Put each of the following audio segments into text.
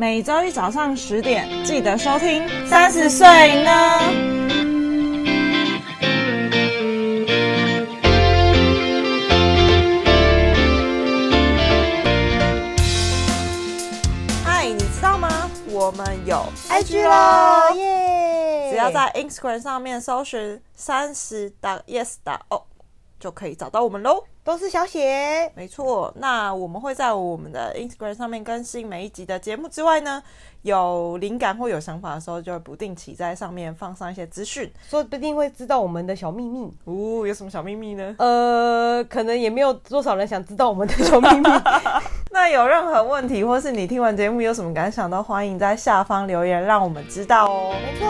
每周一早上十点记得收听。三十岁呢？嗨，你知道吗？我们有 IG 咯，耶！只要在 Instagram 上面搜寻三十 yes o 就可以找到我们喽。都是小写，没错。那我们会在我们的 Instagram 上面更新每一集的节目之外呢，有灵感或有想法的时候，就会不定期在上面放上一些资讯，说不定会知道我们的小秘密。哦，有什么小秘密呢？呃，可能也没有多少人想知道我们的小秘密。那有任何问题，或是你听完节目有什么感想，都欢迎在下方留言，让我们知道哦。没错，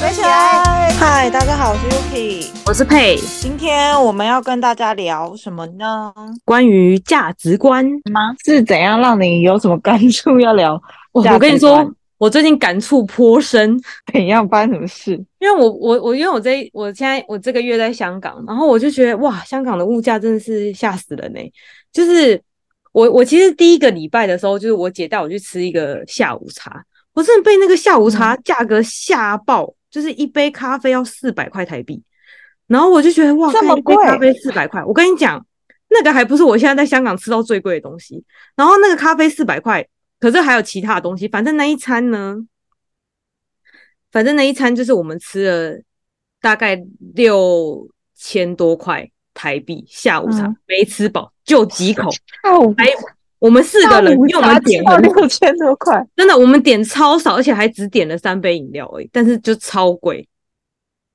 追起来！嗨，大家好，我是 Yuki，我是佩。今天我们要跟大家聊什么呢？关于价值观吗？是怎样让你有什么感触要聊？我我跟你说，我最近感触颇深。怎样？发生什么事？因为我我我因为我这我现在我这个月在香港，然后我就觉得哇，香港的物价真的是吓死人呢。就是我我其实第一个礼拜的时候，就是我姐带我去吃一个下午茶，我真的被那个下午茶价格吓爆，嗯、就是一杯咖啡要四百块台币，然后我就觉得哇，这么贵，咖啡四百块，我跟你讲。那个还不是我现在在香港吃到最贵的东西，然后那个咖啡四百块，可是还有其他的东西。反正那一餐呢，反正那一餐就是我们吃了大概六千多块台币下午茶，嗯、没吃饱，就几口。还我们四个人，因为我们点了六千多块，真的我们点超少，而且还只点了三杯饮料而已，但是就超贵。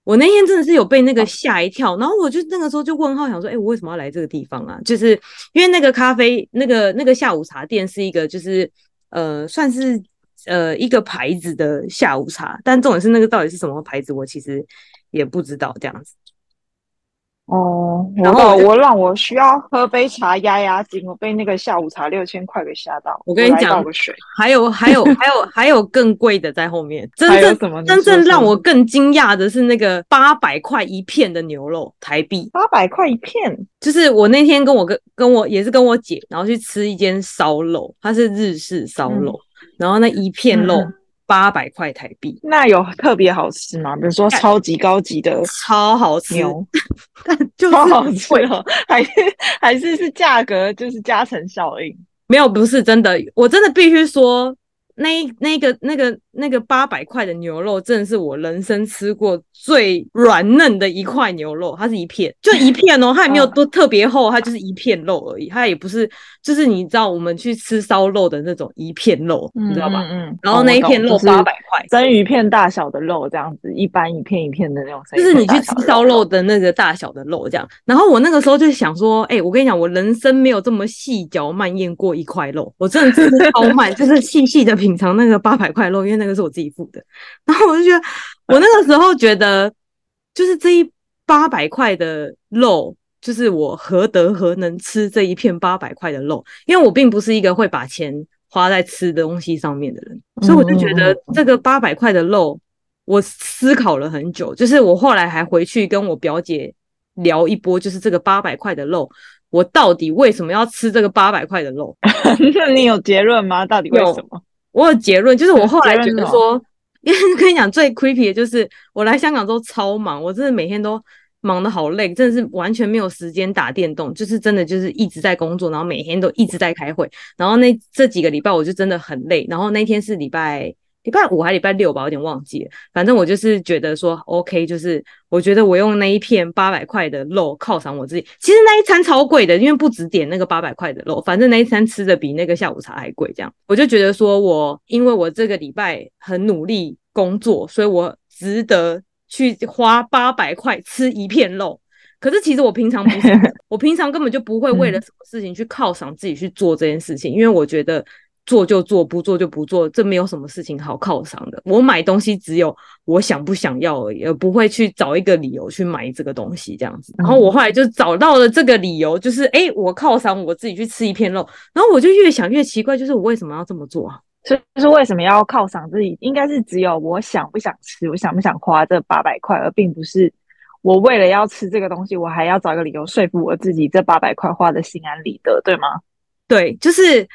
我那天真的是有被那个吓一跳，然后我就那个时候就问号，想说，哎、欸，我为什么要来这个地方啊？就是因为那个咖啡，那个那个下午茶店是一个，就是呃，算是呃一个牌子的下午茶，但重点是那个到底是什么牌子，我其实也不知道这样子。哦，然后我，我让我需要喝杯茶压压惊，我被那个下午茶六千块给吓到。我跟你讲，还有还有还有还有更贵的在后面。真正真正让我更惊讶的是那个八百块一片的牛肉台币，八百块一片。就是我那天跟我跟跟我也是跟我姐，然后去吃一间烧肉，它是日式烧肉，嗯、然后那一片肉。嗯八百块台币，那有特别好吃吗？比如说超级高级的，超好吃，但就是超好吃哦，还是还是是价格就是加成效应？没有，不是真的，我真的必须说。那那个那个那个八百块的牛肉，真的是我人生吃过最软嫩的一块牛肉。它是一片，就一片哦，它也没有多特别厚，它就是一片肉而已。它也不是，就是你知道我们去吃烧肉的那种一片肉，嗯、你知道吧？嗯。然后那一片肉八百块，生鱼片大小的肉这样子，一般一片一片的那种。就是你去吃烧肉的那个大小的肉这样。然后我那个时候就想说，哎、欸，我跟你讲，我人生没有这么细嚼慢咽过一块肉，我真的吃超慢，就是细细的。品尝那个八百块肉，因为那个是我自己付的，然后我就觉得，我那个时候觉得，就是这一八百块的肉，就是我何德何能吃这一片八百块的肉？因为我并不是一个会把钱花在吃的东西上面的人，所以我就觉得这个八百块的肉，我思考了很久，就是我后来还回去跟我表姐聊一波，就是这个八百块的肉。我到底为什么要吃这个八百块的肉？那你有结论吗？到底为什么？我有结论，就是我后来觉得说，因为 跟你讲最 creepy 的就是我来香港之后超忙，我真的每天都忙得好累，真的是完全没有时间打电动，就是真的就是一直在工作，然后每天都一直在开会，然后那这几个礼拜我就真的很累，然后那天是礼拜。礼拜五还礼拜六吧，我有点忘记了。反正我就是觉得说，OK，就是我觉得我用那一片八百块的肉犒赏我自己。其实那一餐超贵的，因为不止点那个八百块的肉，反正那一餐吃的比那个下午茶还贵。这样，我就觉得说我因为我这个礼拜很努力工作，所以我值得去花八百块吃一片肉。可是其实我平常不是，我平常根本就不会为了什么事情去犒赏自己去做这件事情，因为我觉得。做就做，不做就不做，这没有什么事情好犒赏的。我买东西只有我想不想要而已，而不会去找一个理由去买这个东西这样子。然后我后来就找到了这个理由，就是诶，我犒赏我自己去吃一片肉。然后我就越想越奇怪，就是我为什么要这么做啊？就是为什么要犒赏自己？应该是只有我想不想吃，我想不想花这八百块，而并不是我为了要吃这个东西，我还要找一个理由说服我自己这八百块花的心安理得，对吗？对，就是。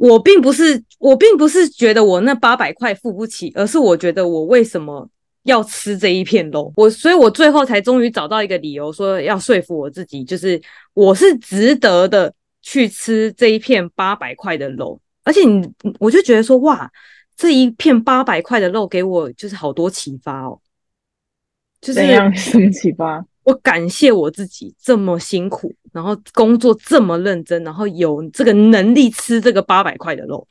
我并不是我并不是觉得我那八百块付不起，而是我觉得我为什么要吃这一片肉？我所以，我最后才终于找到一个理由，说要说服我自己，就是我是值得的去吃这一片八百块的肉。而且你，我就觉得说，哇，这一片八百块的肉给我就是好多启发哦。就是怎样？什么启发？我感谢我自己这么辛苦，然后工作这么认真，然后有这个能力吃这个八百块的肉。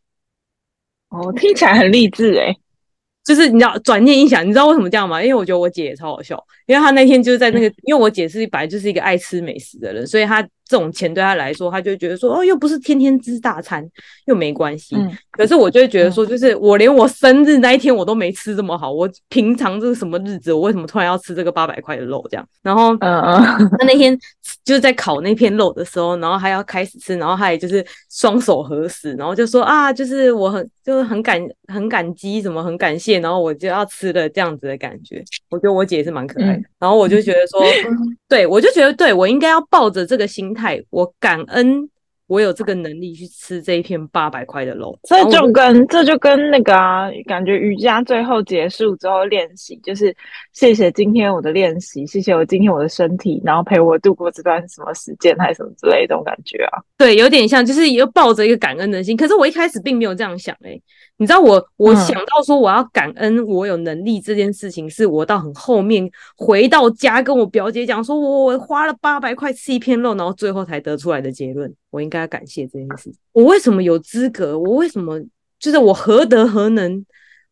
哦，听起来很励志诶。就是你知道转念一想，你知道为什么这样吗？因为我觉得我姐也超好笑，因为她那天就是在那个，因为我姐是本来就是一个爱吃美食的人，所以她这种钱对他来说，他就觉得说，哦，又不是天天吃大餐，又没关系。嗯、可是我就会觉得说，就是我连我生日那一天我都没吃这么好，我平常这是什么日子，我为什么突然要吃这个八百块的肉这样？然后，嗯嗯，他那天就是在烤那片肉的时候，然后还要开始吃，然后她也就是双手合十，然后就说啊，就是我很就是很感很感激，什么很感谢。然后我就要吃的这样子的感觉，我觉得我姐也是蛮可爱的。嗯、然后我就觉得说，嗯、对我就觉得，对我应该要抱着这个心态，我感恩。我有这个能力去吃这一片八百块的肉，这就跟这就跟那个啊，感觉瑜伽最后结束之后练习，就是谢谢今天我的练习，谢谢我今天我的身体，然后陪我度过这段什么时间，还是什么之类的这种感觉啊。对，有点像，就是又抱着一个感恩的心。可是我一开始并没有这样想诶、欸，你知道我我想到说我要感恩我有能力这件事情，是我到很后面回到家跟我表姐讲说，我我花了八百块吃一片肉，然后最后才得出来的结论。我应该要感谢这件事。我为什么有资格？我为什么就是我何德何能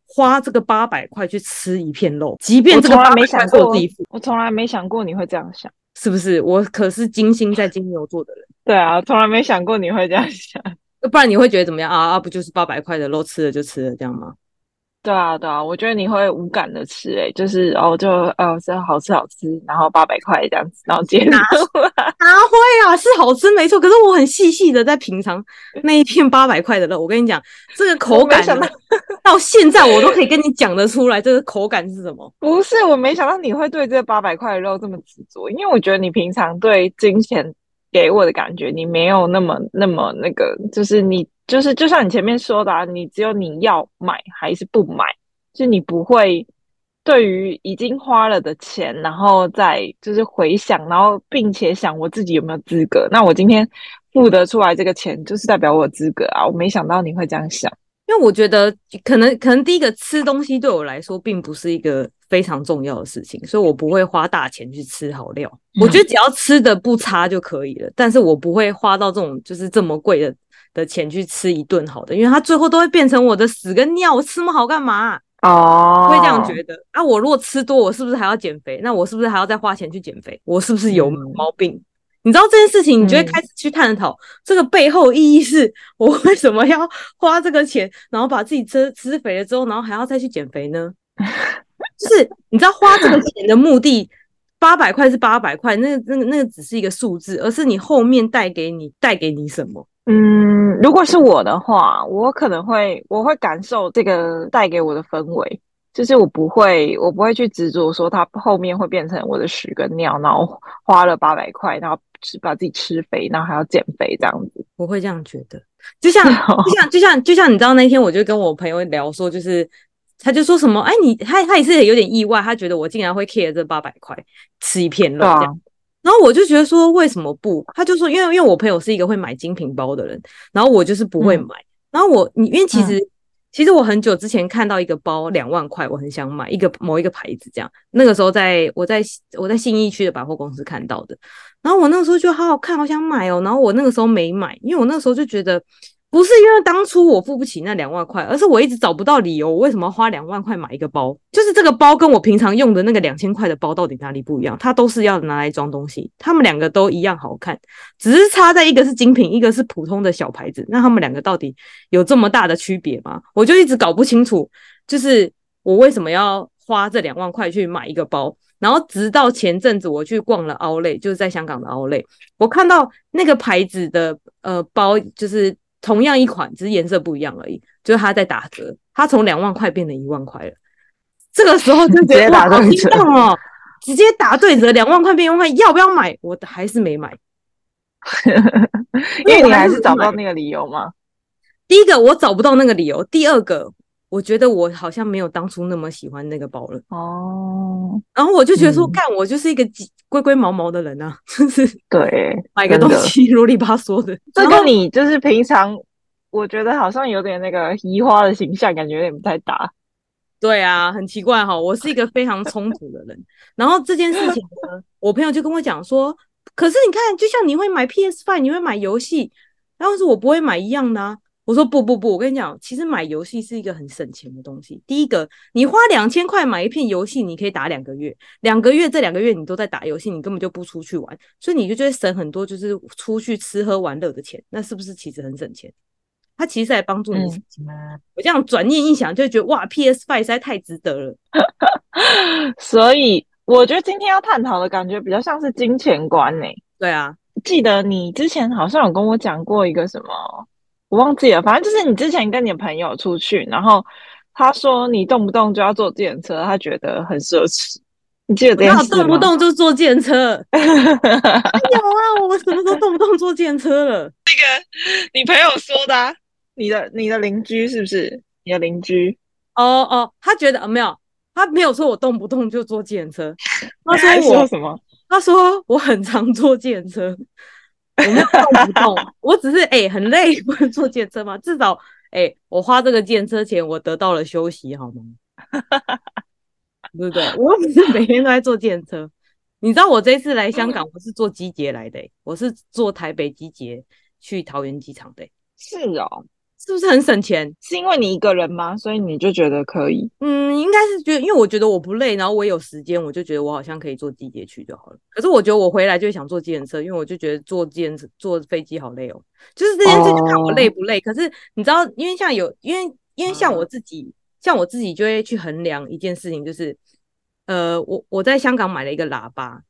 花这个八百块去吃一片肉？即便这个八百块是我自己付，我从来没想过你会这样想，是不是？我可是金星在金牛座的人。对啊，从来没想过你会这样想。不然你会觉得怎么样啊？啊，不就是八百块的肉吃了就吃了这样吗？对啊，对啊，我觉得你会无感的吃、欸，诶就是哦，就呃，是好吃好吃，然后八百块这样子，然后接拿哪会啊？是好吃没错，可是我很细细的在品尝那一片八百块的肉。我跟你讲，这个口感到现在我都可以跟你讲得出来，这个口感是什么？不是，我没想到你会对这八百块的肉这么执着，因为我觉得你平常对金钱给我的感觉，你没有那么那么那个，就是你。就是就像你前面说的啊，你只有你要买还是不买，就你不会对于已经花了的钱，然后再就是回想，然后并且想我自己有没有资格。那我今天付得出来这个钱，就是代表我资格啊！我没想到你会这样想，因为我觉得可能可能第一个吃东西对我来说并不是一个非常重要的事情，所以我不会花大钱去吃好料。嗯、我觉得只要吃的不差就可以了，但是我不会花到这种就是这么贵的。的钱去吃一顿好的，因为它最后都会变成我的屎跟尿，我吃那么好干嘛？哦，会这样觉得啊？我如果吃多，我是不是还要减肥？那我是不是还要再花钱去减肥？我是不是有毛病？嗯、你知道这件事情，你就会开始去探讨、嗯、这个背后意义是：我为什么要花这个钱，然后把自己吃吃肥了之后，然后还要再去减肥呢？就是你知道花这个钱的目的，八百块是八百块，那个那个那个只是一个数字，而是你后面带给你带给你什么？嗯，如果是我的话，我可能会，我会感受这个带给我的氛围，就是我不会，我不会去执着说它后面会变成我的屎跟尿，然后花了八百块，然后吃把自己吃肥，然后还要减肥这样子，我会这样觉得。就像，就像，就像，就像你知道那天我就跟我朋友聊说，就是他就说什么，哎，你他他也是有点意外，他觉得我竟然会 care 这八百块吃一片肉这样。然后我就觉得说，为什么不？他就说，因为因为我朋友是一个会买精品包的人，然后我就是不会买。嗯、然后我你因为其实、嗯、其实我很久之前看到一个包两万块，我很想买一个某一个牌子这样。那个时候在我在我在信义区的百货公司看到的，然后我那个时候就好好看，好想买哦。然后我那个时候没买，因为我那个时候就觉得。不是因为当初我付不起那两万块，而是我一直找不到理由，我为什么花两万块买一个包？就是这个包跟我平常用的那个两千块的包到底哪里不一样？它都是要拿来装东西，它们两个都一样好看，只是差在一个是精品，一个是普通的小牌子。那他们两个到底有这么大的区别吗？我就一直搞不清楚，就是我为什么要花这两万块去买一个包？然后直到前阵子我去逛了 Outlet，就是在香港的 Outlet，我看到那个牌子的呃包就是。同样一款，只是颜色不一样而已。就是它在打折，它从两万块变成一万块了。这个时候就 直接打对折哦，直接打对折，两万块变一万块，要不要买？我还是没买，因为你还是找不到那个理由吗？第一个我找不到那个理由，第二个我觉得我好像没有当初那么喜欢那个包了哦。然后我就觉得说，干、嗯、我就是一个龟龟毛毛的人啊，就是对买个东西啰里吧嗦的。这跟你就是平常，我觉得好像有点那个移花的形象，感觉有点不太搭。对啊，很奇怪哈，我是一个非常冲突的人。然后这件事情呢，我朋友就跟我讲说，可是你看，就像你会买 PS Five，你会买游戏，然后是我不会买一样的啊。我说不不不，我跟你讲，其实买游戏是一个很省钱的东西。第一个，你花两千块买一片游戏，你可以打两个月，两个月这两个月你都在打游戏，你根本就不出去玩，所以你就觉得省很多，就是出去吃喝玩乐的钱，那是不是其实很省钱？它其实在帮助你省钱。嗯、我这样转念一想，就觉得哇，PS Five 实在太值得了。所以我觉得今天要探讨的感觉比较像是金钱观呢、欸。对啊，记得你之前好像有跟我讲过一个什么。我忘记了，反正就是你之前跟你的朋友出去，然后他说你动不动就要坐计程车，他觉得很奢侈。你记得这件事吗？动不动就坐计程车？有啊，我什么时候动不动坐计程车了？那个你朋友说的、啊，你的你的邻居是不是？你的邻居？哦哦，他觉得、哦、没有，他没有说我动不动就坐计程车。他说 我说什么？他说我很常坐计程车。我没有动不动，我只是哎、很累，不能坐电车吗？至少哎、我花这个电车钱，我得到了休息，好吗？对不对？我不是每天都在坐电车。你知道我这次来香港，我是坐机捷来的、我是坐台北机捷去桃园机场的、是哦。是不是很省钱？是因为你一个人吗？所以你就觉得可以？嗯，应该是觉得，因为我觉得我不累，然后我有时间，我就觉得我好像可以坐地铁去就好了。可是我觉得我回来就想坐计程车，因为我就觉得坐计程车、坐飞机好累哦。就是这件事就看我累不累。Oh. 可是你知道，因为像有，因为因为像我自己，像我自己就会去衡量一件事情，就是呃，我我在香港买了一个喇叭。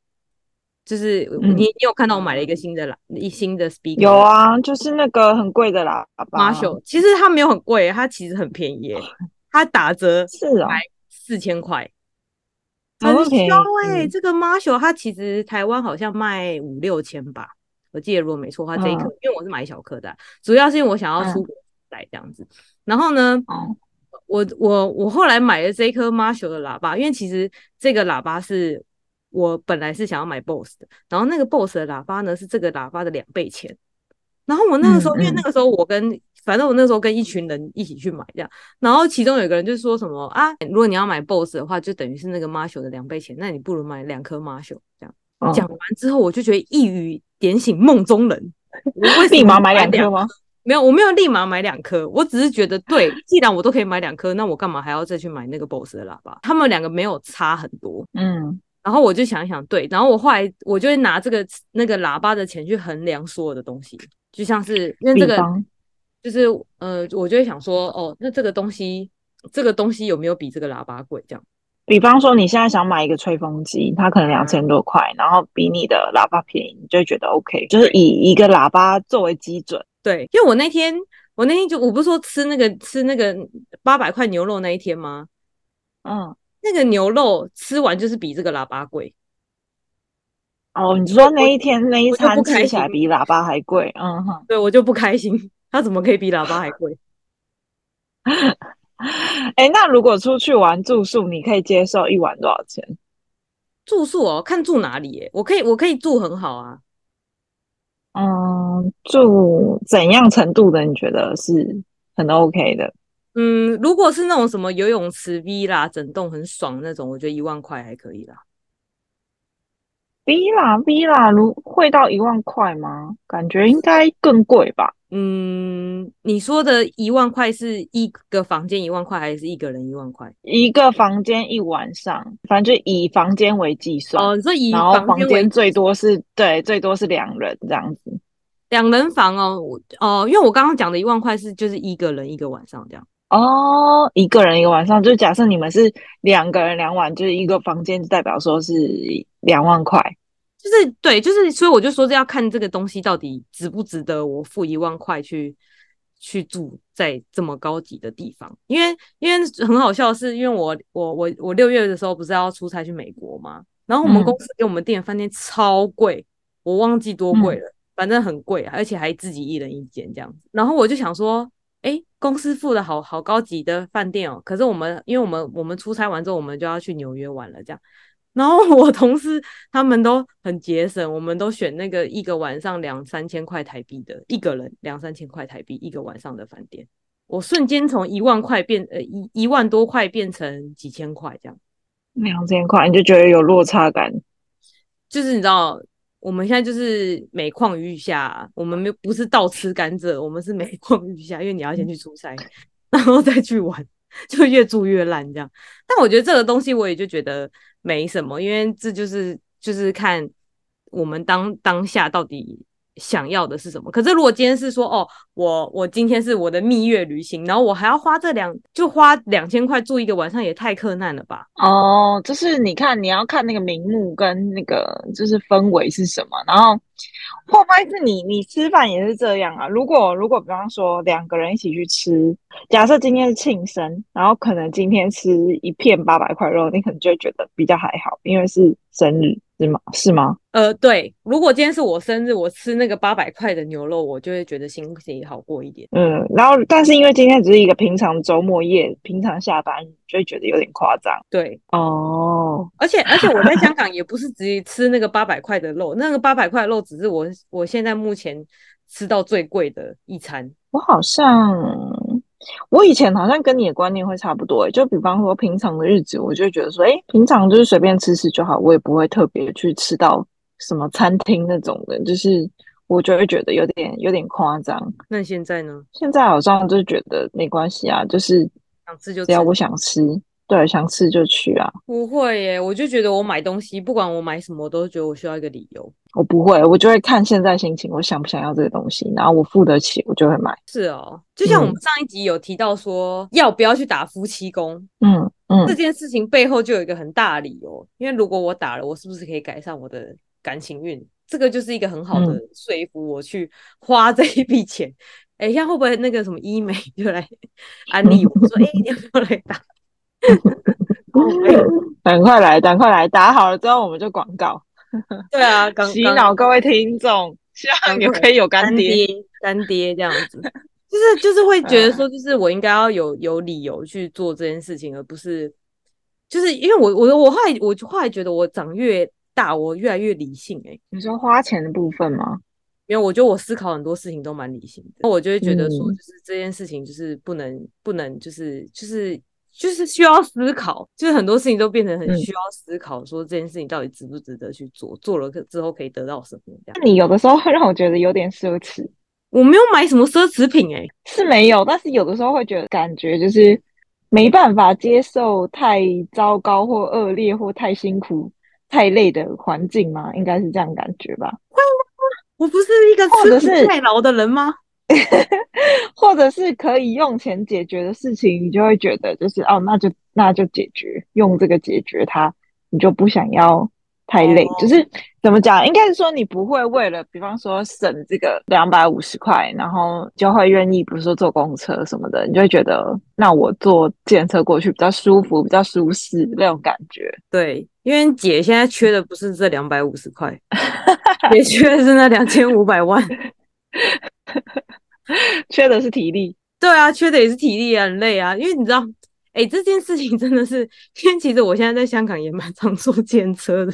就是你，你有看到我买了一个新的喇，一新的 speaker。有啊，就是那个很贵的喇叭。Marshall，其实它没有很贵，它其实很便宜，它打折是啊，四千块，很便宜。哎，这个 Marshall 它其实台湾好像卖五六千吧，我记得如果没错的话，这一颗，嗯，因为我是买小颗的，主要是因为我想要出国带这样子。然后呢，嗯，我我我后来买了这一颗 Marshall 的喇叭，因为其实这个喇叭是。我本来是想要买 BOSS 的，然后那个 BOSS 的喇叭呢是这个喇叭的两倍钱。然后我那个时候，嗯嗯、因为那个时候我跟反正我那时候跟一群人一起去买这样，然后其中有一个人就说什么啊，如果你要买 BOSS 的话，就等于是那个 Marshall 的两倍钱，那你不如买两颗 Marshall 这样。哦、讲完之后，我就觉得一语点醒梦中人，我为立马买两颗吗？没有，我没有立马买两颗，我只是觉得对，既然我都可以买两颗，那我干嘛还要再去买那个 BOSS 的喇叭？他们两个没有差很多，嗯。然后我就想一想，对，然后我后来我就会拿这个那个喇叭的钱去衡量所有的东西，就像是因为这个就是呃，我就会想说，哦，那这个东西这个东西有没有比这个喇叭贵？这样，比方说你现在想买一个吹风机，它可能两千多块，然后比你的喇叭便宜，你就会觉得 OK，就是以一个喇叭作为基准。对，因为我那天我那天就我不是说吃那个吃那个八百块牛肉那一天吗？嗯。那个牛肉吃完就是比这个喇叭贵哦。你说那一天那一餐吃起来比喇叭还贵，嗯哼，对我就不开心。他怎么可以比喇叭还贵？哎、欸，那如果出去玩住宿，你可以接受一晚多少钱？住宿哦，看住哪里耶。我可以，我可以住很好啊。嗯，住怎样程度的？你觉得是很 OK 的？嗯，如果是那种什么游泳池 V 啦，整栋很爽那种，我觉得一万块还可以啦。V 啦 V 啦，如会到一万块吗？感觉应该更贵吧。嗯，你说的一万块是一个房间一万块，还是一个人一万块？一个房间一晚上，反正就以房间为计算。哦，所以然后房间最多是对，最多是两人这样子。两人房哦，哦，因为我刚刚讲的一万块是就是一个人一个晚上这样。哦，一个人一个晚上，就假设你们是两个人两晚，就是一个房间，就代表说是两万块，就是对，就是所以我就说这要看这个东西到底值不值得我付一万块去去住在这么高级的地方，因为因为很好笑的是，因为我我我我六月的时候不是要出差去美国吗？然后我们公司给我们订的饭店超贵，我忘记多贵了，嗯、反正很贵，而且还自己一人一间这样子，然后我就想说。哎，公司付的好好高级的饭店哦，可是我们因为我们我们出差完之后，我们就要去纽约玩了，这样。然后我同事他们都很节省，我们都选那个一个晚上两三千块台币的，一个人两三千块台币一个晚上的饭店。我瞬间从一万块变呃一一万多块变成几千块这样，两千块你就觉得有落差感，就是你知道。我们现在就是每况愈下，我们没不是倒吃甘蔗，我们是每况愈下，因为你要先去出差，然后再去玩，就越住越烂这样。但我觉得这个东西我也就觉得没什么，因为这就是就是看我们当当下到底。想要的是什么？可是如果今天是说，哦，我我今天是我的蜜月旅行，然后我还要花这两，就花两千块住一个晚上，也太克难了吧？哦，就是你看，你要看那个名目跟那个就是氛围是什么，然后会不会是你你吃饭也是这样啊？如果如果比方说两个人一起去吃，假设今天是庆生，然后可能今天吃一片八百块肉，你可能就会觉得比较还好，因为是生日。是吗？是吗？呃，对，如果今天是我生日，我吃那个八百块的牛肉，我就会觉得心情好过一点。嗯，然后但是因为今天只是一个平常周末夜，平常下班就会觉得有点夸张。对，哦，而且而且我在香港也不是直接吃那个八百块的肉，那个八百块的肉只是我我现在目前吃到最贵的一餐。我好像。我以前好像跟你的观念会差不多，欸，就比方说平常的日子，我就会觉得说，哎，平常就是随便吃吃就好，我也不会特别去吃到什么餐厅那种的，就是我就会觉得有点有点夸张。那现在呢？现在好像就觉得没关系啊，就是想吃就吃，只要我想吃。对，想吃就去啊！不会耶，我就觉得我买东西，不管我买什么，我都觉得我需要一个理由。我不会，我就会看现在心情，我想不想要这个东西，然后我付得起，我就会买。是哦，就像我们上一集有提到说，嗯、要不要去打夫妻宫？嗯嗯，这件事情背后就有一个很大的理由，因为如果我打了，我是不是可以改善我的感情运？这个就是一个很好的说服我去花这一笔钱。哎、嗯，像会不会那个什么医美就来 安利我说，哎，你要不要来打？赶快来，赶快来！打好了之后我们就广告。对啊，洗脑各位听众，希望你可以有干爹、干爹这样子。就是就是会觉得说，就是我应该要有有理由去做这件事情，而不是就是因为我我我后来我后来觉得我长越大，我越来越理性、欸。哎，你说花钱的部分吗？因为我觉得我思考很多事情都蛮理性的，那我就会觉得说，就是这件事情就是不能不能就是就是。就是需要思考，就是很多事情都变成很需要思考，说这件事情到底值不值得去做，做了之后可以得到什么？这样。你有的时候会让我觉得有点奢侈。我没有买什么奢侈品、欸，哎，是没有，但是有的时候会觉得感觉就是没办法接受太糟糕或恶劣或太辛苦、太累的环境嘛？应该是这样感觉吧？会吗？我不是一个吃苦耐劳的人吗？或者是可以用钱解决的事情，你就会觉得就是哦，那就那就解决，用这个解决它，你就不想要太累。Oh. 就是怎么讲，应该是说你不会为了，比方说省这个两百五十块，然后就会愿意，比如说坐公车什么的，你就会觉得那我坐电车过去比较舒服，比较舒适那种感觉。对，因为姐现在缺的不是这两百五十块，也缺的是那两千五百万。缺的是体力，对啊，缺的也是体力啊，很累啊。因为你知道，哎、欸，这件事情真的是，因为其实我现在在香港也蛮常坐电车的，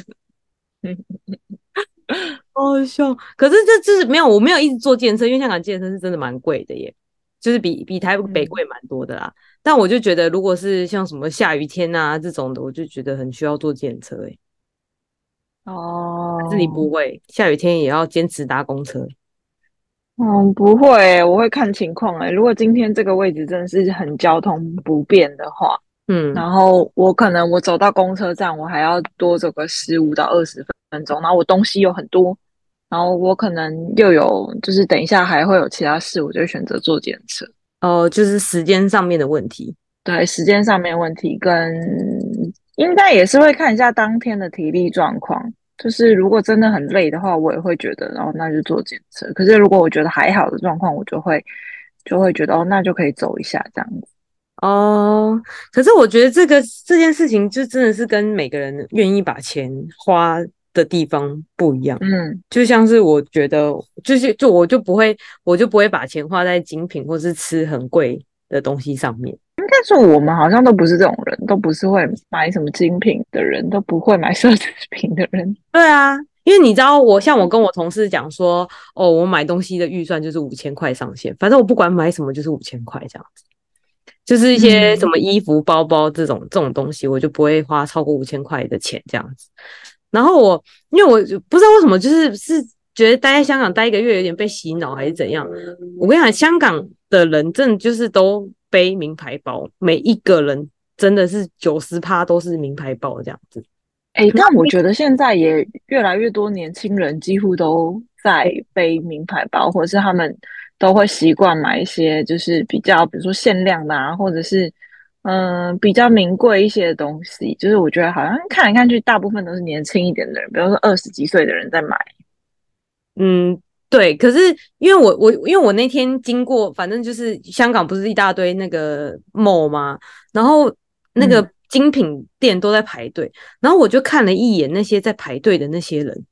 好好笑。可是这就是没有，我没有一直坐电车，因为香港电车是真的蛮贵的耶，就是比比台北贵蛮多的啦。嗯、但我就觉得，如果是像什么下雨天啊这种的，我就觉得很需要坐电车哎。哦，可是你不会，下雨天也要坚持搭公车。嗯，不会、欸，我会看情况哎、欸。如果今天这个位置真的是很交通不便的话，嗯，然后我可能我走到公车站，我还要多走个十五到二十分钟，然后我东西有很多，然后我可能又有就是等一下还会有其他事，我就选择坐电车。哦，就是时间上面的问题。对，时间上面问题跟应该也是会看一下当天的体力状况。就是如果真的很累的话，我也会觉得，然后那就做检测。可是如果我觉得还好的状况，我就会就会觉得哦，那就可以走一下这样子。哦，可是我觉得这个这件事情就真的是跟每个人愿意把钱花的地方不一样，嗯，就像是我觉得，就是就我就不会，我就不会把钱花在精品或是吃很贵的东西上面。应该说我们好像都不是这种人，都不是会买什么精品的人，都不会买奢侈品的人。对啊，因为你知道，我像我跟我同事讲说，哦，我买东西的预算就是五千块上限，反正我不管买什么就是五千块这样子，就是一些什么衣服、包包这种这种东西，我就不会花超过五千块的钱这样子。然后我，因为我不知道为什么，就是是觉得待在香港待一个月有点被洗脑还是怎样。我跟你讲，香港的人真的就是都背名牌包，每一个人真的是九十趴都是名牌包这样子。哎，但我觉得现在也越来越多年轻人几乎都在背名牌包，或者是他们都会习惯买一些就是比较，比如说限量的啊，或者是。嗯、呃，比较名贵一些的东西，就是我觉得好像看来看去，大部分都是年轻一点的人，比如说二十几岁的人在买。嗯，对。可是因为我我因为我那天经过，反正就是香港不是一大堆那个 mall 吗？然后那个精品店都在排队，嗯、然后我就看了一眼那些在排队的那些人，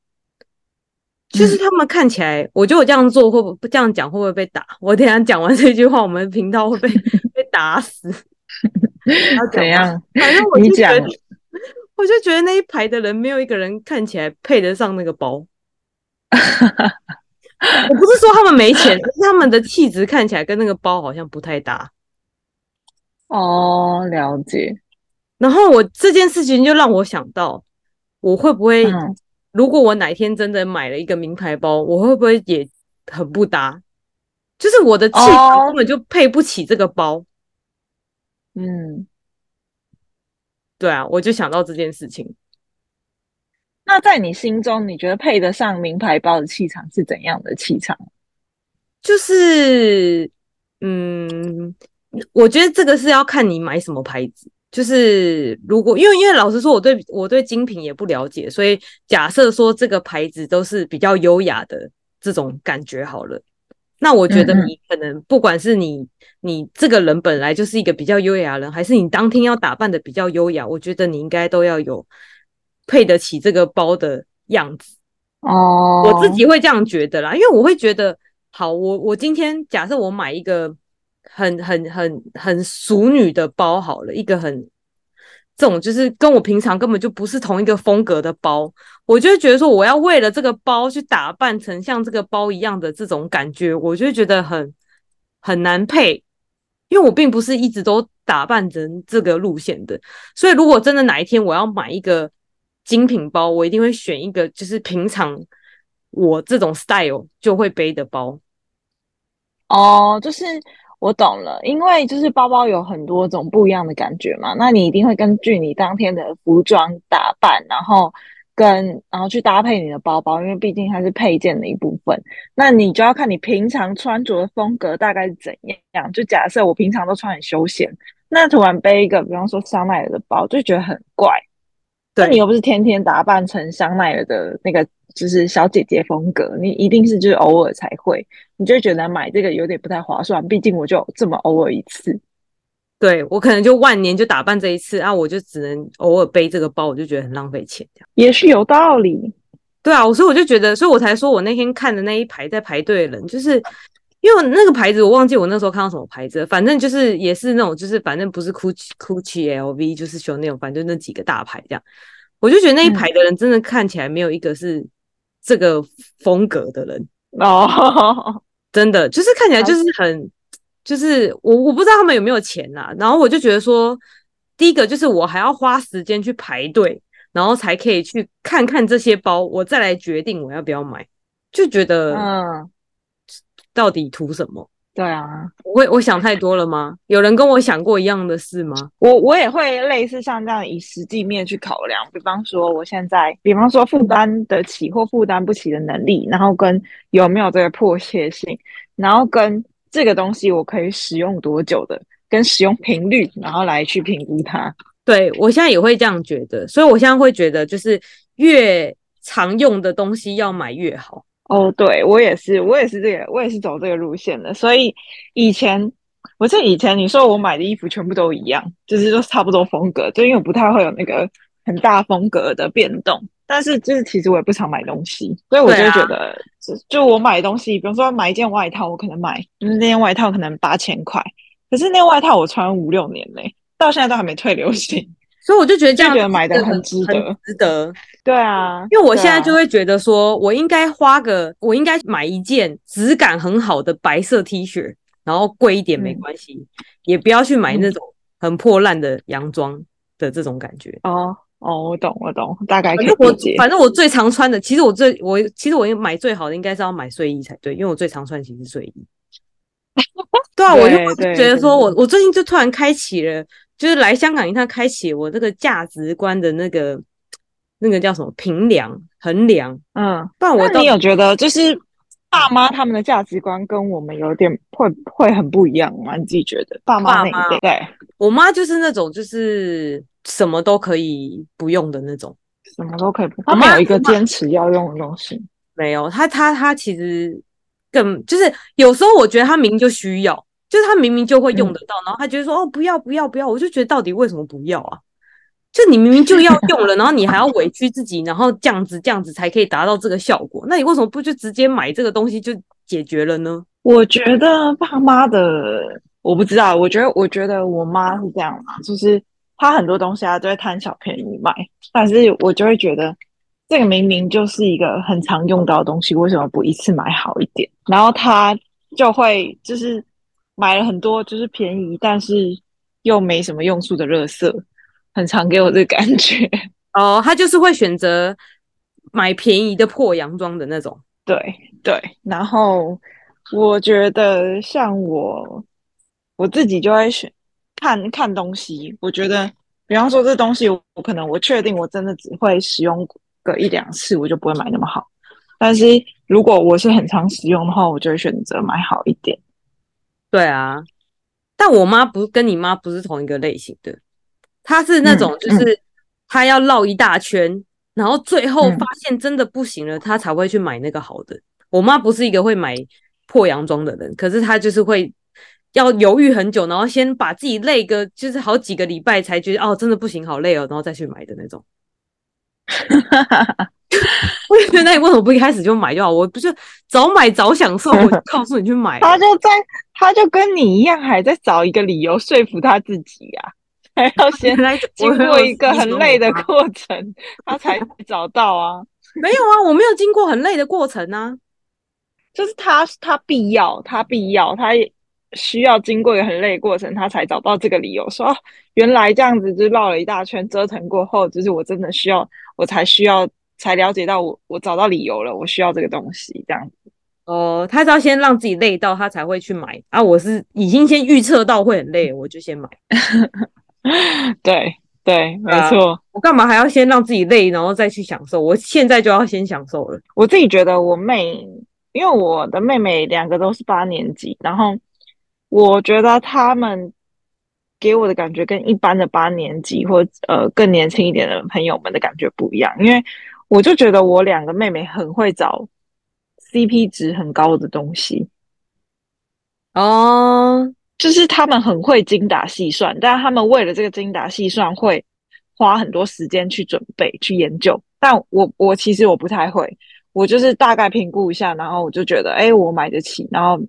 就是他们看起来，嗯、我觉得我这样做会不会这样讲会不会被打？我等下讲完这句话，我们频道会被 被打死。怎样？反正我就觉得，我就觉得那一排的人没有一个人看起来配得上那个包。我不是说他们没钱，是他们的气质看起来跟那个包好像不太搭。哦，了解。然后我这件事情就让我想到，我会不会，嗯、如果我哪天真的买了一个名牌包，我会不会也很不搭？就是我的气质根本就配不起这个包。嗯，对啊，我就想到这件事情。那在你心中，你觉得配得上名牌包的气场是怎样的气场？就是，嗯，我觉得这个是要看你买什么牌子。就是如果因为因为老实说，我对我对精品也不了解，所以假设说这个牌子都是比较优雅的这种感觉好了。那我觉得你可能不管是你你这个人本来就是一个比较优雅的人，还是你当天要打扮的比较优雅，我觉得你应该都要有配得起这个包的样子哦。我自己会这样觉得啦，因为我会觉得，好，我我今天假设我买一个很很很很熟女的包好了，一个很。这种就是跟我平常根本就不是同一个风格的包，我就会觉得说我要为了这个包去打扮成像这个包一样的这种感觉，我就会觉得很很难配，因为我并不是一直都打扮成这个路线的。所以如果真的哪一天我要买一个精品包，我一定会选一个就是平常我这种 style 就会背的包。哦，就是。我懂了，因为就是包包有很多种不一样的感觉嘛，那你一定会根据你当天的服装打扮，然后跟然后去搭配你的包包，因为毕竟它是配件的一部分。那你就要看你平常穿着的风格大概是怎样。就假设我平常都穿很休闲，那突然背一个，比方说香奈儿的包，就觉得很怪。对，你又不是天天打扮成香奈儿的那个。就是小姐姐风格，你一定是就是偶尔才会，你就会觉得买这个有点不太划算。毕竟我就这么偶尔一次，对，我可能就万年就打扮这一次啊，我就只能偶尔背这个包，我就觉得很浪费钱。这样也是有道理，对啊，所以我就觉得，所以我才说我那天看的那一排在排队的人，就是因为那个牌子我忘记我那时候看到什么牌子，反正就是也是那种，就是反正不是 Gucci、Gucci、LV，就是说那种，反正就那几个大牌这样，我就觉得那一排的人真的看起来没有一个是。这个风格的人哦，真的就是看起来就是很，就是我我不知道他们有没有钱呐、然后我就觉得说，第一个就是我还要花时间去排队，然后才可以去看看这些包，我再来决定我要不要买。就觉得，嗯，到底图什么？对啊，我我想太多了吗？有人跟我想过一样的事吗？我我也会类似像这样以实际面去考量，比方说我现在，比方说负担得起或负担不起的能力，然后跟有没有这个迫切性，然后跟这个东西我可以使用多久的，跟使用频率，然后来去评估它。对，我现在也会这样觉得，所以我现在会觉得就是越常用的东西要买越好。哦，对，我也是，我也是这个，我也是走这个路线的。所以以前，我记得以前你说我买的衣服全部都一样，就是都差不多风格，就因为我不太会有那个很大风格的变动。但是就是其实我也不常买东西，所以我就觉得，啊、就就我买东西，比如说买一件外套，我可能买，就是那件外套可能八千块，可是那件外套我穿五六年嘞，到现在都还没退流行，所以我就觉得这样觉得买的很值得，很值得。对啊，因为我现在就会觉得说，我应该花个，我应该买一件质感很好的白色 T 恤，然后贵一点没关系，嗯、也不要去买那种很破烂的洋装的这种感觉。哦哦，我懂我懂，大概。反正我反正我最常穿的，其实我最我其实我买最好的应该是要买睡衣才对，因为我最常穿其实是睡衣。对啊，我就觉得说我我最近就突然开启了，就是来香港一趟，开启我这个价值观的那个。那个叫什么评量衡量？嗯，但我你有觉得就是爸妈他们的价值观跟我们有点会会很不一样吗？你自己觉得？爸妈那一辈，对，我妈就是那种就是什么都可以不用的那种，什么都可以不用。他没有一个坚持要用的东西，没有。他他他其实更就是有时候我觉得他明明就需要，就是他明明就会用得到，嗯、然后他觉得说哦不要不要不要，我就觉得到底为什么不要啊？就你明明就要用了，然后你还要委屈自己，然后这样子这样子才可以达到这个效果。那你为什么不就直接买这个东西就解决了呢？我觉得爸妈的我不知道，我觉得我觉得我妈是这样嘛，就是她很多东西她都会贪小便宜买，但是我就会觉得这个明明就是一个很常用到的东西，为什么不一次买好一点？然后她就会就是买了很多就是便宜，但是又没什么用处的垃圾。很常给我这个感觉 哦，他就是会选择买便宜的破洋装的那种，对对。然后我觉得像我我自己就会选看看东西，我觉得比方说这东西我可能我确定我真的只会使用个一两次，我就不会买那么好。但是如果我是很常使用的话，我就会选择买好一点。对啊，但我妈不跟你妈不是同一个类型的。她是那种，就是她要绕一大圈，然后最后发现真的不行了，她才会去买那个好的。我妈不是一个会买破洋装的人，可是她就是会要犹豫很久，然后先把自己累个就是好几个礼拜才觉得哦，真的不行，好累哦，然后再去买的那种。我觉得那你为什么不一开始就买就好？我不是早买早享受？我就告诉你去买。他就在，他就跟你一样，还在找一个理由说服他自己呀、啊。还要先 来经过一个很累的过程，他才找到啊。没有啊，我没有经过很累的过程啊。就是他他必要，他必要，他需要经过一个很累的过程，他才找到这个理由，说原来这样子就绕了一大圈，折腾过后，就是我真的需要，我才需要，才了解到我我找到理由了，我需要这个东西，这样子。哦、呃，他是要先让自己累到，他才会去买啊。我是已经先预测到会很累，我就先买。对 对，没错、啊。我干嘛还要先让自己累，然后再去享受？我现在就要先享受了。我自己觉得，我妹，因为我的妹妹两个都是八年级，然后我觉得他们给我的感觉跟一般的八年级或呃更年轻一点的朋友们的感觉不一样。因为我就觉得我两个妹妹很会找 CP 值很高的东西。哦。就是他们很会精打细算，但他们为了这个精打细算会花很多时间去准备、去研究。但我我其实我不太会，我就是大概评估一下，然后我就觉得，哎，我买得起，然后。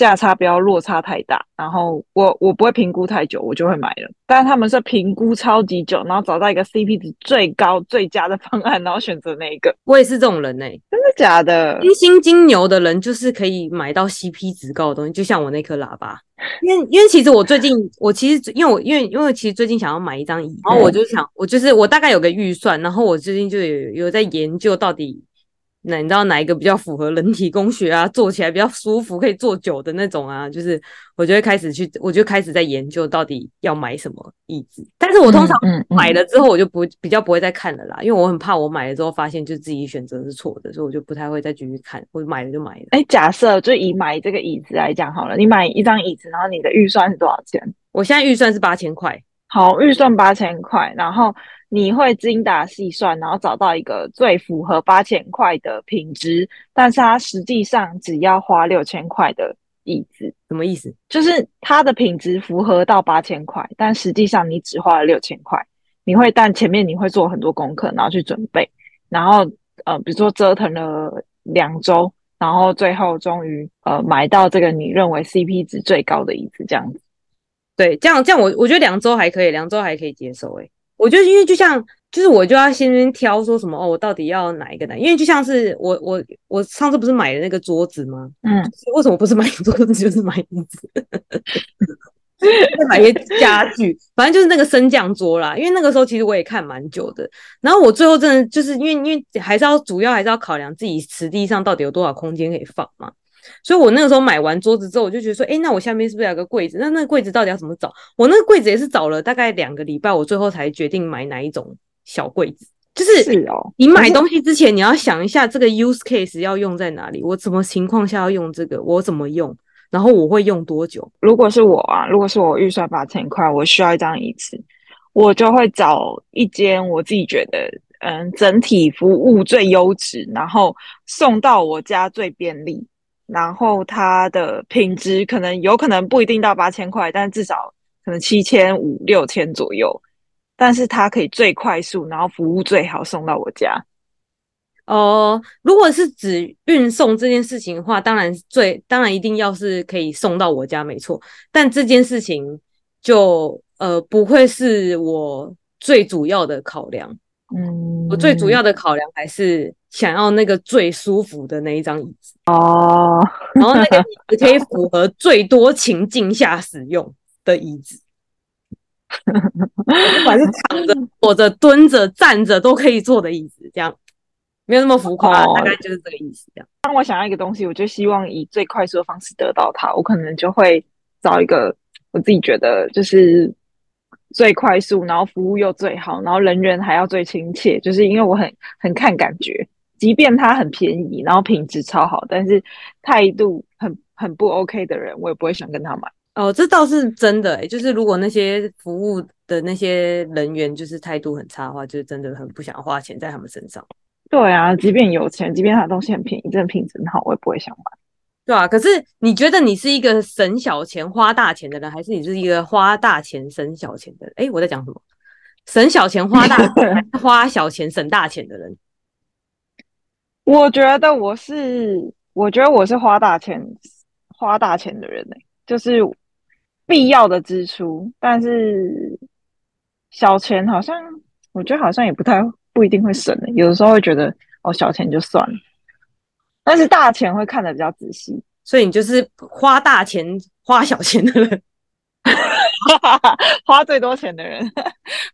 价差不要落差太大，然后我我不会评估太久，我就会买了。但是他们是评估超级久，然后找到一个 CP 值最高、最佳的方案，然后选择那一个。我也是这种人呢、欸，真的假的？金星金牛的人就是可以买到 CP 值高的东西，就像我那颗喇叭。因为因为其实我最近我其实因为我因为因为其实最近想要买一张椅，然后我就想我就是我大概有个预算，然后我最近就有有在研究到底。那你知道哪一个比较符合人体工学啊？坐起来比较舒服，可以坐久的那种啊？就是我就会开始去，我就开始在研究到底要买什么椅子。但是我通常买了之后，我就不比较不会再看了啦，因为我很怕我买了之后发现就自己选择是错的，所以我就不太会再继续看。我买了就买了。哎，假设就以买这个椅子来讲好了，你买一张椅子，然后你的预算是多少钱？我现在预算是八千块。好，预算八千块，然后。你会精打细算，然后找到一个最符合八千块的品质，但是它实际上只要花六千块的椅子，什么意思？就是它的品质符合到八千块，但实际上你只花了六千块。你会，但前面你会做很多功课，然后去准备，然后呃，比如说折腾了两周，然后最后终于呃买到这个你认为 CP 值最高的椅子，这样子。对，这样这样我我觉得两周还可以，两周还可以接受。诶，我觉得因为就像就是我就要先挑说什么哦，我到底要哪一个呢？因为就像是我我我上次不是买的那个桌子吗？嗯，为什么不是买桌子就是买椅子？再 买一些家具，反正就是那个升降桌啦。因为那个时候其实我也看蛮久的，然后我最后真的就是因为因为还是要主要还是要考量自己实际上到底有多少空间可以放嘛。所以我那个时候买完桌子之后，我就觉得说，哎，那我下面是不是有个柜子？那那个柜子到底要怎么找？我那个柜子也是找了大概两个礼拜，我最后才决定买哪一种小柜子。就是，是哦，你买东西之前你要想一下这个 use case 要用在哪里，我什么情况下要用这个，我怎么用。然后我会用多久？如果是我啊，如果是我预算八千块，我需要一张椅子，我就会找一间我自己觉得，嗯，整体服务最优质，然后送到我家最便利，然后它的品质可能有可能不一定到八千块，但至少可能七千五六千左右，但是它可以最快速，然后服务最好送到我家。哦，如果是指运送这件事情的话，当然最当然一定要是可以送到我家，没错。但这件事情就呃不会是我最主要的考量。嗯，我最主要的考量还是想要那个最舒服的那一张椅子哦，然后那个 椅子可以符合最多情境下使用的椅子，不管是躺着、坐着、蹲着、站着都可以坐的椅子，这样。没有那么浮夸，哦，大概就是这个意思。这样，当我想要一个东西，我就希望以最快速的方式得到它。我可能就会找一个我自己觉得就是最快速，然后服务又最好，然后人员还要最亲切。就是因为我很很看感觉，即便它很便宜，然后品质超好，但是态度很很不 OK 的人，我也不会想跟他买。哦，这倒是真的，欸，就是如果那些服务的那些人员就是态度很差的话，就是真的很不想花钱在他们身上。对啊，即便有钱，即便他的东西很便宜，真的品质很好，我也不会想买。对啊，可是你觉得你是一个省小钱花大钱的人，还是你是一个花大钱省小钱的人？哎，我在讲什么？省小钱花大钱，花小钱省大钱的人？我觉得我是，我觉得我是花大钱花大钱的人呢、就是必要的支出，但是小钱好像，我觉得好像也不太。不一定会省的，有的时候会觉得哦，小钱就算了，但是大钱会看得比较仔细，所以你就是花大钱花小钱的人，花最多钱的人，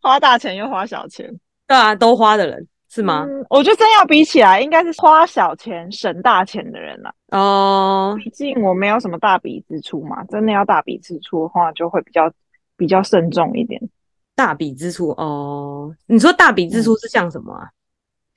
花大钱又花小钱，对啊，都花的人是吗？嗯，我觉得真要比起来，应该是花小钱省大钱的人了。哦，毕竟我没有什么大笔支出嘛，真的要大笔支出的话，就会比较比较慎重一点。大笔支出哦，你说大笔支出是像什么啊？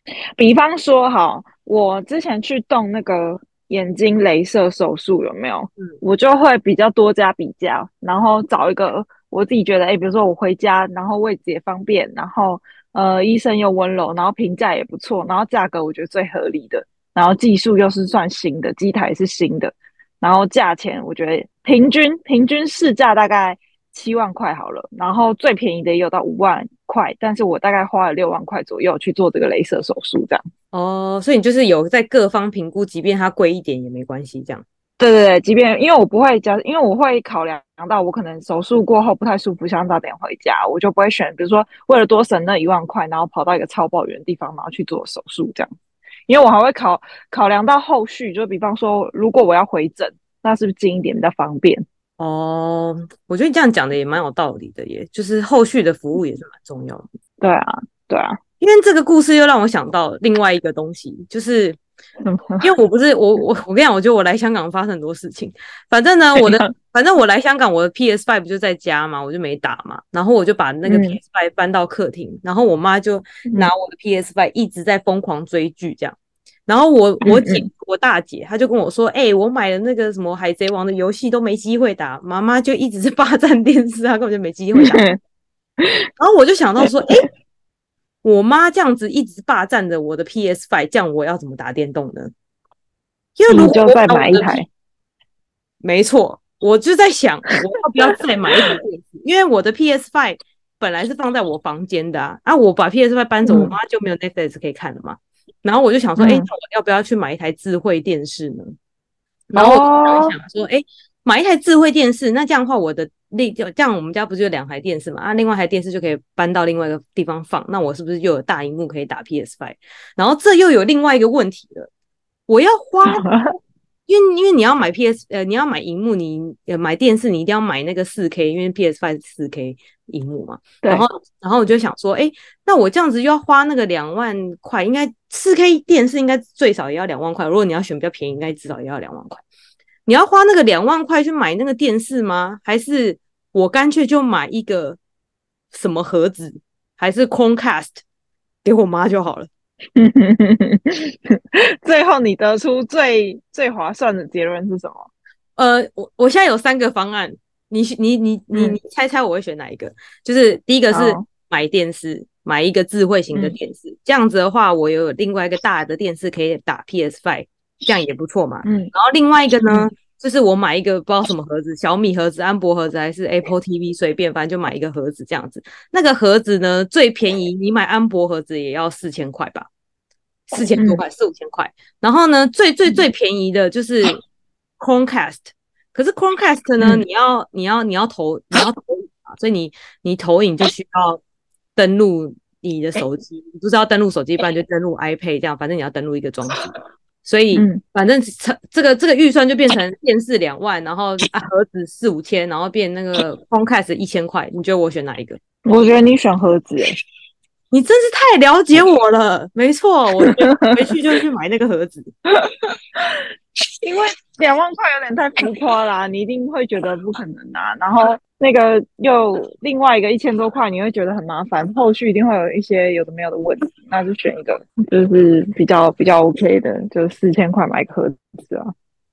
嗯、比方说，哈，我之前去动那个眼睛镭射手术，有没有？嗯，我就会比较多加比较，然后找一个我自己觉得，哎、欸，比如说我回家，然后位置也方便，然后呃，医生又温柔，然后评价也不错，然后价格我觉得最合理的，然后技术又是算新的，机台是新的，然后价钱我觉得平均平均市价大概。七万块好了，然后最便宜的也有到五万块，但是我大概花了六万块左右去做这个镭射手术，这样。哦，所以你就是有在各方评估，即便它贵一点也没关系，这样。对对对，即便因为我不会加，因为我会考量到我可能手术过后不太舒服，想早点回家，我就不会选，比如说为了多省那一万块，然后跑到一个超抱远的地方，然后去做手术这样。因为我还会考考量到后续，就比方说如果我要回诊，那是不是近一点比较方便？哦，我觉得你这样讲的也蛮有道理的耶，就是后续的服务也是蛮重要的。对啊，对啊，因为这个故事又让我想到另外一个东西，就是因为我不是我我我跟你讲，我觉得我来香港发生很多事情。反正呢，我的反正我来香港，我的 PS Five 不就在家嘛，我就没打嘛，然后我就把那个 PS Five 搬到客厅，嗯、然后我妈就拿我的 PS Five 一直在疯狂追剧这样。然后我我姐我大姐她就跟我说，哎、欸，我买的那个什么海贼王的游戏都没机会打，妈妈就一直是霸占电视，她根本就没机会打。然后我就想到说，哎、欸，我妈这样子一直霸占着我的 PS Five，这样我要怎么打电动呢？因为如果我就再买一台，没错，我就在想，我要不要再买一台电视？因为我的 PS Five 本来是放在我房间的啊，啊，我把 PS Five 搬走，我妈就没有 Netflix 可以看了嘛。然后我就想说，哎、嗯，那我要不要去买一台智慧电视呢？然后我想说，哎、哦，买一台智慧电视，那这样的话，我的另就这样，我们家不是有两台电视嘛？啊，另外一台电视就可以搬到另外一个地方放，那我是不是又有大荧幕可以打 PS Five？然后这又有另外一个问题了，我要花。因为因为你要买 PS 呃，你要买荧幕，你呃买电视，你一定要买那个四 K，因为 PS Five 是四 K 荧幕嘛。然后然后我就想说，哎，那我这样子又要花那个两万块，应该四 K 电视应该最少也要两万块。如果你要选比较便宜，应该至少也要两万块。你要花那个两万块去买那个电视吗？还是我干脆就买一个什么盒子，还是 Chromecast 给我妈就好了？最后你得出最最划算的结论是什么？呃，我我现在有三个方案，你你你你你猜猜我会选哪一个？嗯、就是第一个是买电视，买一个智慧型的电视，嗯、这样子的话，我有另外一个大的电视可以打 PS5，这样也不错嘛。嗯，然后另外一个呢？嗯就是我买一个不知道什么盒子，小米盒子、安博盒子还是 Apple TV，随便，反正就买一个盒子这样子。那个盒子呢，最便宜，你买安博盒子也要四千块吧，四千多块，四五千块。然后呢，最最最便宜的就是 Chromecast，可是 Chromecast 呢，你要你要你要投你要投影啊，所以你你投影就需要登录你的手机，你不是要登录手机，不然就登录 iPad 这样，反正你要登录一个装置。所以，反正这这个这个预算就变成电视两万，然后啊盒子四五千，然后变那个 Chromecast 一千块。你觉得我选哪一个？我觉得你选盒子，你真是太了解我了。没错，我 回去就去买那个盒子。因为两万块有点太浮夸啦，你一定会觉得不可能啊。然后那个又另外一个一千多块，你会觉得很麻烦，后续一定会有一些有的没有的问题。那就选一个就是比较比较 OK 的，就四千块买个盒子啊。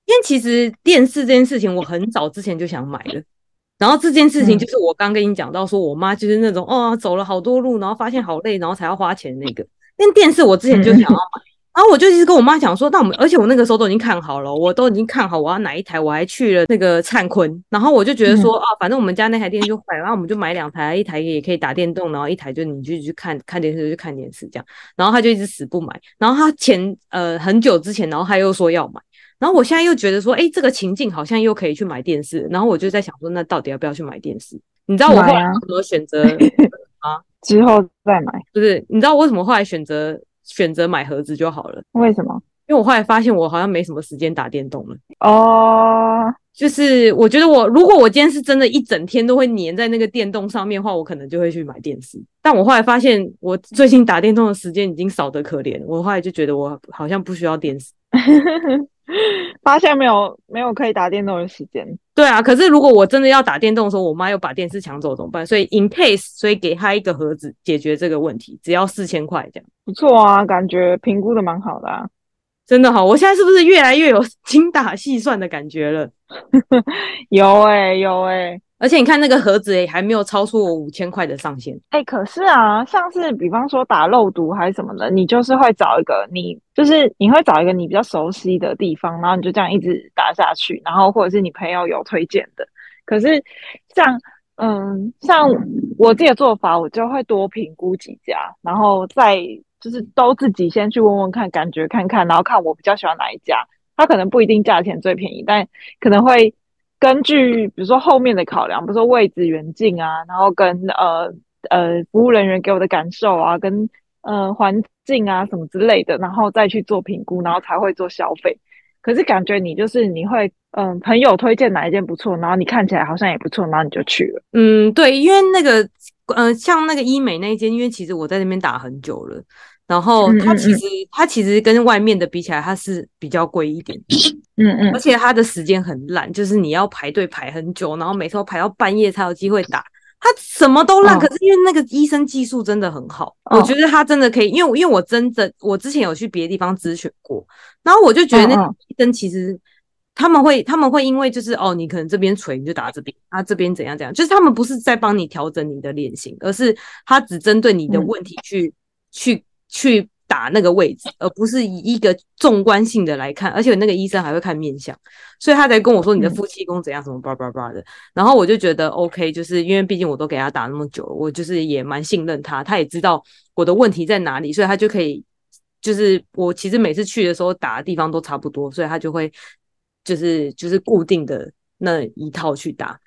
因为其实电视这件事情，我很早之前就想买了。然后这件事情就是我刚跟你讲到，说我妈就是那种哦，走了好多路，然后发现好累，然后才要花钱那个。因为电视我之前就想要买。然后我就一直跟我妈讲说，那我们，而且我那个时候都已经看好了，我都已经看好我要哪一台，我还去了那个灿坤。然后我就觉得说，啊，反正我们家那台电视就坏了，然后我们就买两台，一台也可以打电动，然后一台就你就去看看电视就去看电视这样。然后他就一直死不买。然后他前呃很久之前，然后他又说要买。然后我现在又觉得说，哎，这个情境好像又可以去买电视。然后我就在想说，那到底要不要去买电视？你知道我后来为什么选择 啊？之后再买？不是，你知道我为什么后来选择？选择买盒子就好了。为什么？因为我后来发现我好像没什么时间打电动了。哦，oh. 就是我觉得我如果我今天是真的一整天都会黏在那个电动上面的话，我可能就会去买电视。但我后来发现我最近打电动的时间已经少得可怜，我后来就觉得我好像不需要电视。发现没有没有可以打电动的时间。对啊，可是如果我真的要打电动的时候，我妈又把电视抢走怎么办？所以 in case，所以给她一个盒子解决这个问题，只要四千块这样。不错啊，感觉评估的蛮好的啊，真的好。我现在是不是越来越有精打细算的感觉了？有诶、欸、有诶、欸而且你看那个盒子也，还没有超出我五千块的上限。哎、可是啊，像是比方说打肉毒还是什么的，你就是会找一个你，就是你会找一个你比较熟悉的地方，然后你就这样一直打下去，然后或者是你朋友有推荐的。可是像嗯，像我自己的做法，我就会多评估几家，然后再就是都自己先去问问看，感觉看看，然后看我比较喜欢哪一家。它可能不一定价钱最便宜，但可能会。根据比如说后面的考量，比如说位置远近啊，然后跟呃呃服务人员给我的感受啊，跟呃环境啊什么之类的，然后再去做评估，然后才会做消费。可是感觉你就是你会嗯、朋友推荐哪一间不错，然后你看起来好像也不错，然后你就去了。嗯，对，因为那个呃像那个医美那一间，因为其实我在那边打很久了。然后它其实嗯嗯嗯它其实跟外面的比起来，它是比较贵一点，嗯嗯，而且它的时间很烂，就是你要排队排很久，然后每次都排到半夜才有机会打，它什么都烂。哦、可是因为那个医生技术真的很好，哦、我觉得他真的可以，因为因为我真的我之前有去别的地方咨询过，然后我就觉得那医生其实他们会他们会因为就是哦，你可能这边垂你就打这边，啊这边怎样怎样，就是他们不是在帮你调整你的脸型，而是他只针对你的问题去、嗯、去。去打那个位置，而不是以一个纵观性的来看，而且那个医生还会看面相，所以他才跟我说你的夫妻宫怎样，什么叭叭叭的。然后我就觉得 OK，就是因为毕竟我都给他打那么久，我就是也蛮信任他，他也知道我的问题在哪里，所以他就可以就是我其实每次去的时候打的地方都差不多，所以他就会就是就是固定的那一套去打。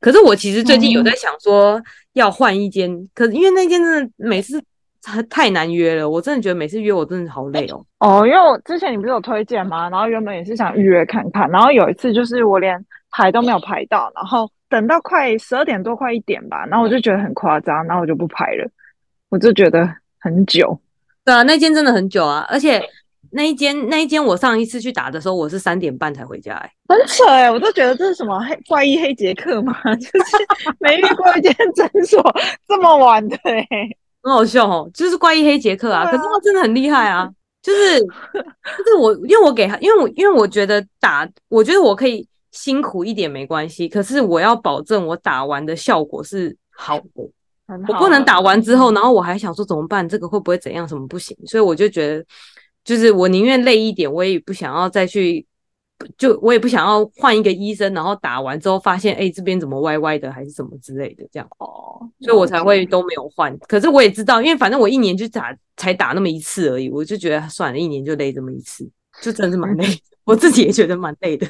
可是我其实最近有在想说要换一间，嗯、可是因为那间真的每次太 太难约了，我真的觉得每次约我真的好累哦。哦，因为我之前你不是有推荐吗？然后原本也是想预约看看，然后有一次就是我连排都没有排到，然后等到快十二点多快一点吧，然后我就觉得很夸张，然后我就不排了，我就觉得很久。对啊，那间真的很久啊，而且那一间那一间我上一次去打的时候，我是三点半才回家，欸，哎，很扯哎，欸，我都觉得这是什么黑怪异黑杰克嘛，就是没遇过一间诊所这么晚的，很好笑哦，就是怪异黑杰克啊，啊可是他真的很厉害啊，就是就是我因为我给他，因为我因为我觉得打，我觉得我可以辛苦一点没关系，可是我要保证我打完的效果是好的。我不能打完之后，然后我还想说怎么办？这个会不会怎样？什么不行？所以我就觉得，就是我宁愿累一点，我也不想要再去，就我也不想要换一个医生，然后打完之后发现，哎，这边怎么歪歪的，还是什么之类的，这样。哦，所以我才会都没有换。可是我也知道，因为反正我一年就打才打那么一次而已，我就觉得算了，一年就累这么一次，就真的是蛮累。我自己也觉得蛮累的，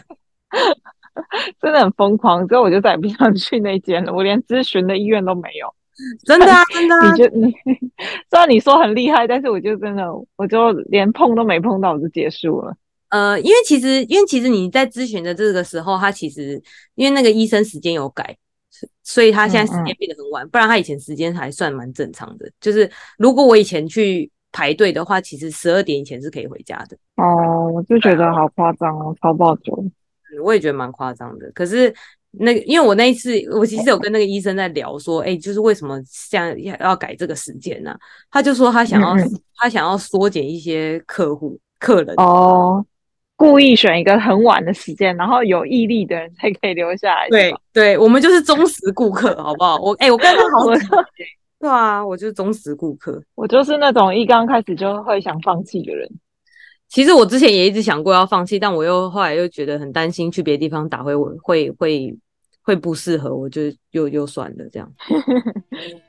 真的很疯狂。之后我就再也不想去那间了，我连咨询的医院都没有。真的啊，真的啊！你就你虽然你说很厉害，但是我就真的，我就连碰都没碰到，我就结束了。呃，因为其实，因为其实你在咨询的这个时候，他其实因为那个医生时间有改，所以他现在时间变得很晚。嗯嗯，不然他以前时间还算蛮正常的。就是如果我以前去排队的话，其实十二点以前是可以回家的。哦，我就觉得好夸张哦，超爆久。我也觉得蛮夸张的，可是。那个，因为我那一次，我其实有跟那个医生在聊，说，哎、欸，就是为什么像要改这个时间呢？他就说他想要，他想要缩减一些客户客人哦，故意选一个很晚的时间，然后有毅力的人才可以留下来。对，对，我们就是忠实顾客，好不好？我，哎、欸，我刚刚好久，对啊，我就是忠实顾客，我就是那种一刚开始就会想放弃的人。其实我之前也一直想过要放弃，但我又后来又觉得很担心去别的地方打会会会。会不适合，我就又又算了这样。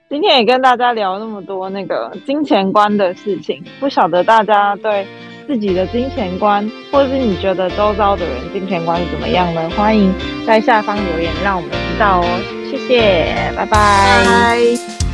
今天也跟大家聊那么多那个金钱观的事情，不晓得大家对自己的金钱观，或者是你觉得周遭的人金钱观是怎么样呢？欢迎在下方留言，让我们知道哦。谢谢，拜拜。拜拜。